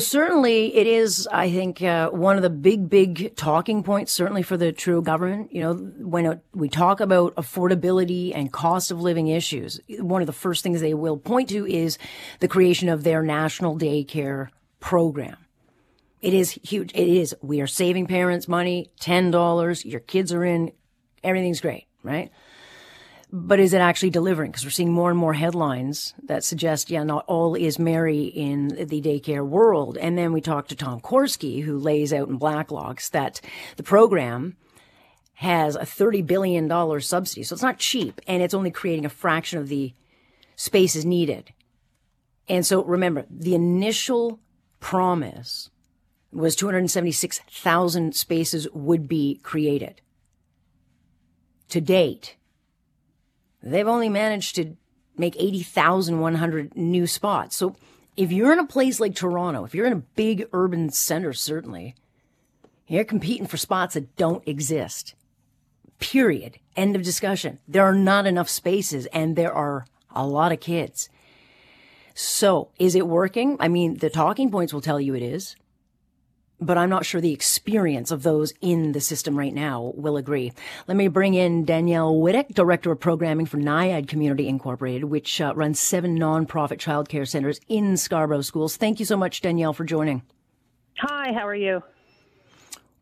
Certainly, it is, I think, uh, one of the big, big talking points, certainly for the Trudeau government. You know, when it, we talk about affordability and cost of living issues, one of the first things they will point to is the creation of their national daycare program. It is huge. It is. We are saving parents money, $10. Your kids are in. Everything's great, right? But is it actually delivering? Because we're seeing more and more headlines that suggest, yeah, not all is merry in the daycare world. And then we talk to Tom Korski, who lays out in Blacklock's that the program has a $30 billion subsidy. So it's not cheap and it's only creating a fraction of the spaces needed. And so remember, the initial promise was 276,000 spaces would be created. To date, They've only managed to make 80,100 new spots. So if you're in a place like Toronto, if you're in a big urban center, certainly, you're competing for spots that don't exist. Period. End of discussion. There are not enough spaces and there are a lot of kids. So is it working? I mean, the talking points will tell you it is but I'm not sure the experience of those in the system right now will agree. Let me bring in Danielle Wittek, Director of Programming for Naiad Community Incorporated, which uh, runs seven nonprofit childcare centers in Scarborough schools. Thank you so much, Danielle, for joining. Hi, how are you?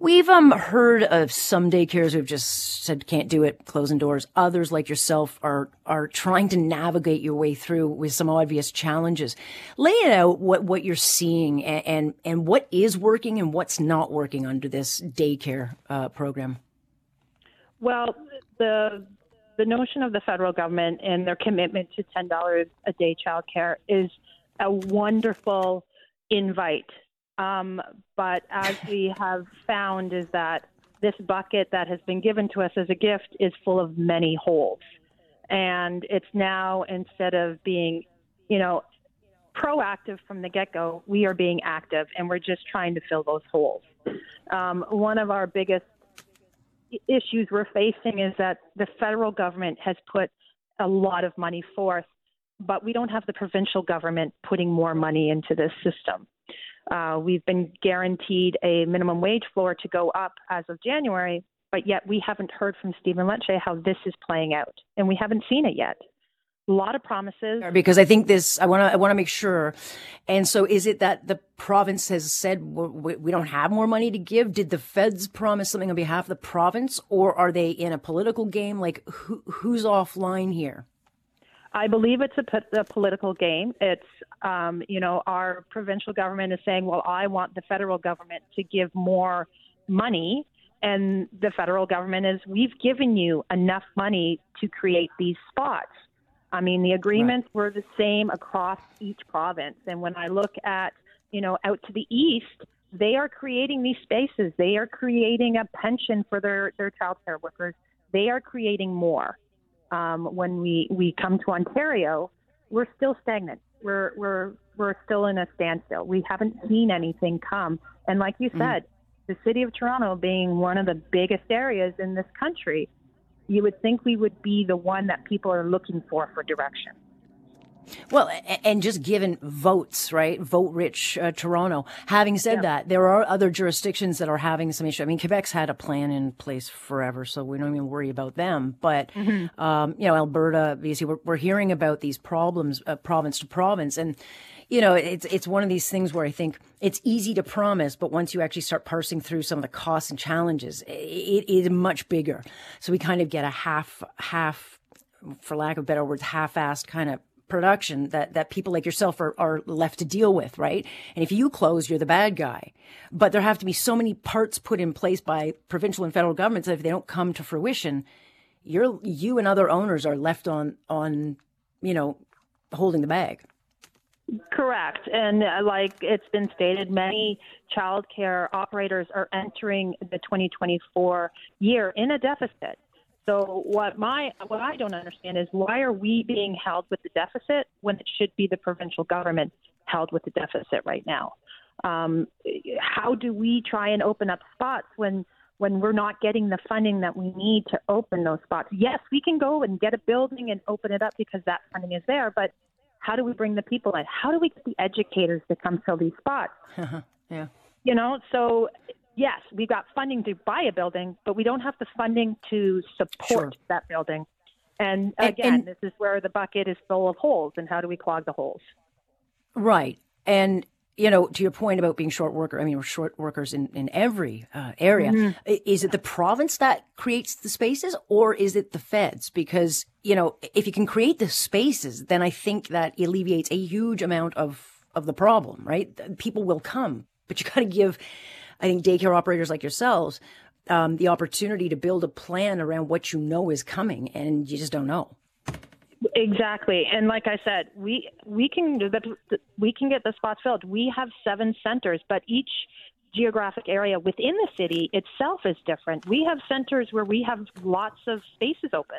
We've um, heard of some daycares who've just said can't do it, closing doors. Others, like yourself, are are trying to navigate your way through with some obvious challenges. Lay it out what what you're seeing and and, and what is working and what's not working under this daycare uh, program. Well, the the notion of the federal government and their commitment to ten dollars a day childcare is a wonderful invite um, but as we have found, is that this bucket that has been given to us as a gift is full of many holes. And it's now, instead of being, you know, proactive from the get go, we are being active and we're just trying to fill those holes. Um, one of our biggest issues we're facing is that the federal government has put a lot of money forth, but we don't have the provincial government putting more money into this system. Uh, we've been guaranteed a minimum wage floor to go up as of January, but yet we haven't heard from Stephen Lecce how this is playing out, and we haven't seen it yet. A lot of promises. Because I think this, I want to, I want to make sure. And so, is it that the province has said we, we don't have more money to give? Did the feds promise something on behalf of the province, or are they in a political game? Like, who, who's offline here? I believe it's a, a political game. It's, um, you know, our provincial government is saying, well, I want the federal government to give more money. And the federal government is, we've given you enough money to create these spots. I mean, the agreements right. were the same across each province. And when I look at, you know, out to the east, they are creating these spaces. They are creating a pension for their, their child care workers. They are creating more um, when we, we come to Ontario, we're still stagnant. We're, we're, we're still in a standstill. We haven't seen anything come. And like you mm. said, the city of Toronto being one of the biggest areas in this country, you would think we would be the one that people are looking for for direction. Well, and just given votes, right? Vote rich uh, Toronto. Having said yeah. that, there are other jurisdictions that are having some issue. I mean, Quebec's had a plan in place forever, so we don't even worry about them. But, mm-hmm. um, you know, Alberta, BC, we're, we're hearing about these problems, uh, province to province. And, you know, it's, it's one of these things where I think it's easy to promise, but once you actually start parsing through some of the costs and challenges, it, it is much bigger. So we kind of get a half, half, for lack of better words, half-assed kind of production that, that people like yourself are, are left to deal with, right? And if you close, you're the bad guy. But there have to be so many parts put in place by provincial and federal governments that if they don't come to fruition, you're, you and other owners are left on, on, you know, holding the bag. Correct. And uh, like it's been stated, many child care operators are entering the 2024 year in a deficit. So what my what I don't understand is why are we being held with the deficit when it should be the provincial government held with the deficit right now? Um, how do we try and open up spots when when we're not getting the funding that we need to open those spots? Yes, we can go and get a building and open it up because that funding is there, but how do we bring the people in? How do we get the educators to come fill these spots? yeah. You know, so yes, we've got funding to buy a building, but we don't have the funding to support Sure. that building. And And- again, and- this is where the bucket is full of holes, and how do we clog the holes? Right. And, you know, to your point about being short worker, I mean, we're short workers in, in every uh, area. I- Is it the province that creates the spaces or is it the feds? Because, you know, if you can create the spaces, then I think that alleviates a huge amount of, of the problem, right? People will come, but you got to give, I think, daycare operators like yourselves um, the opportunity to build a plan around what you know is coming and you just don't know. Exactly, and like I said, we we can we can get the spots filled. We have seven centers, but each geographic area within the city itself is different. We have centers where we have lots of spaces open.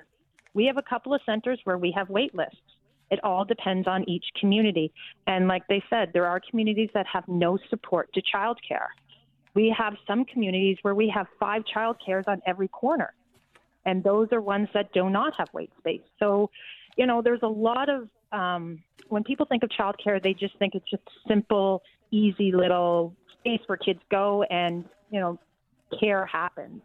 We have a couple of centers where we have wait lists. It all depends on each community. And like they said, there are communities that have no support to childcare. We have some communities where we have five child cares on every corner. And those are ones that do not have wait space. So, you know, there's a lot of, um, when people think of child care, they just think it's just simple, easy little space where kids go and, you know, care happens.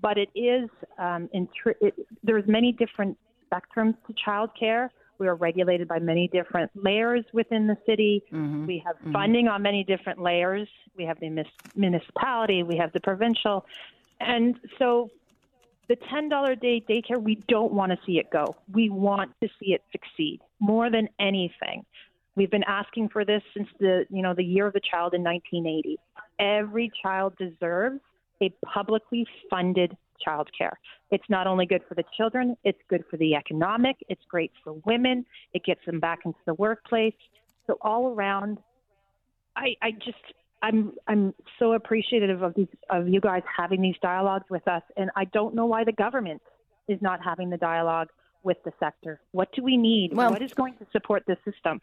But it is, um, intri- it, there's many different spectrums to childcare. We are regulated by many different layers within the city. Mm-hmm. We have mm-hmm. funding on many different layers. We have the mis- municipality, we have the provincial. And so the $10 a day daycare, we don't want to see it go. We want to see it succeed more than anything. We've been asking for this since the, you know, the year of the child in 1980. Every child deserves a publicly funded childcare. It's not only good for the children, it's good for the economic, it's great for women, it gets them back into the workplace. So all around I, I just I'm I'm so appreciative of these of you guys having these dialogues with us, and I don't know why the government is not having the dialogue with the sector. What do we need? Well- what is going to support this system?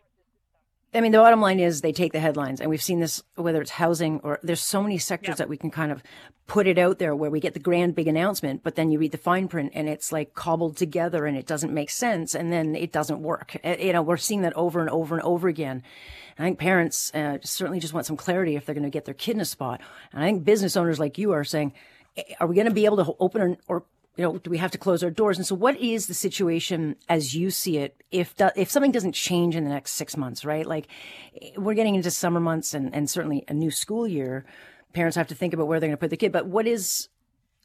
I mean, the bottom line is they take the headlines, and we've seen this whether it's housing or there's so many sectors Yep. that we can kind of put it out there where we get the grand big announcement, but then you read the fine print and it's like cobbled together and it doesn't make sense, and then it doesn't work. Uh, You know, we're seeing that over and over and over again. I think parents uh, certainly just want some clarity if they're going to get their kid in a spot, and I think business owners like you are saying, "Eh, are we going to be able to open or, or you know, do we have to close our doors? And so, what is the situation as you see it if if something doesn't change in the next six months, right? Like, we're getting into summer months and, and certainly a new school year. Parents have to think about where they're going to put the kid. But what is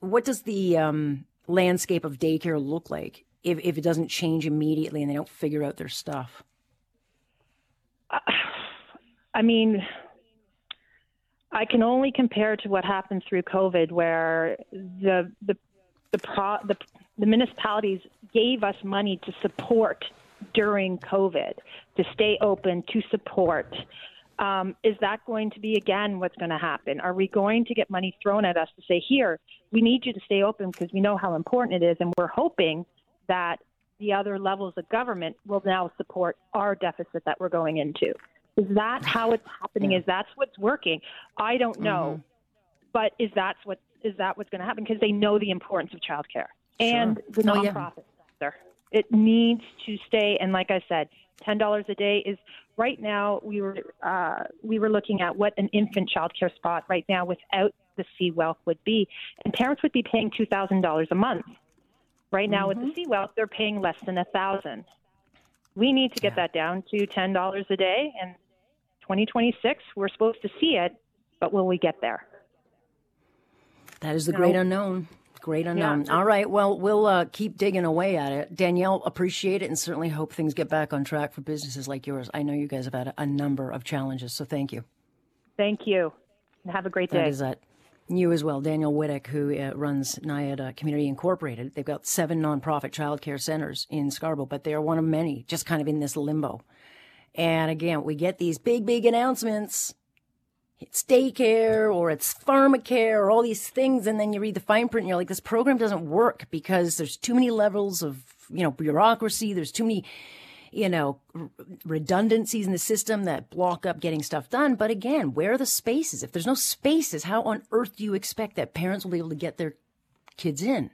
what does the um, landscape of daycare look like if if it doesn't change immediately and they don't figure out their stuff? I mean, I can only compare to what happened through COVID, where the the the, pro, the the municipalities gave us money to support during COVID, to stay open, to support. Um, is that going to be again what's going to happen? Are we going to get money thrown at us to say, here, we need you to stay open because we know how important it is, and we're hoping that the other levels of government will now support our deficit that we're going into? Is that how it's happening? Is that what's working? I don't know, but is that what is that what's going to happen? Because they know the importance of childcare and the Oh, yeah. nonprofit sector. It needs to stay. And like I said, ten dollars a day is right now. We were uh, we were looking at what an infant childcare spot right now without the CWELCC would be, and parents would be paying two thousand dollars a month. Right now with the CWELCC, they're paying less than a thousand. We need to get that down to ten dollars a day, and 2026 we're supposed to see it, but will we get there? That is the great unknown. Great unknown. All right. Well, we'll uh, keep digging away at it. Danielle, appreciate it and certainly hope things get back on track for businesses like yours. I know you guys have had a, number of challenges, so thank you. Thank you, have a great day. is that. You as well, Daniel Whittick, who uh, runs Nayad uh, Community Incorporated. They've got seven nonprofit childcare centers in Scarborough, but they are one of many, just kind of in this limbo. And again, we get these big, big announcements. It's daycare or it's pharmacare or all these things. And then you read the fine print and you're like, this program doesn't work because there's too many levels of, you know, bureaucracy. There's too many, you know, redundancies in the system that block up getting stuff done. But again, where are the spaces? If there's no spaces, how on earth do you expect that parents will be able to get their kids in?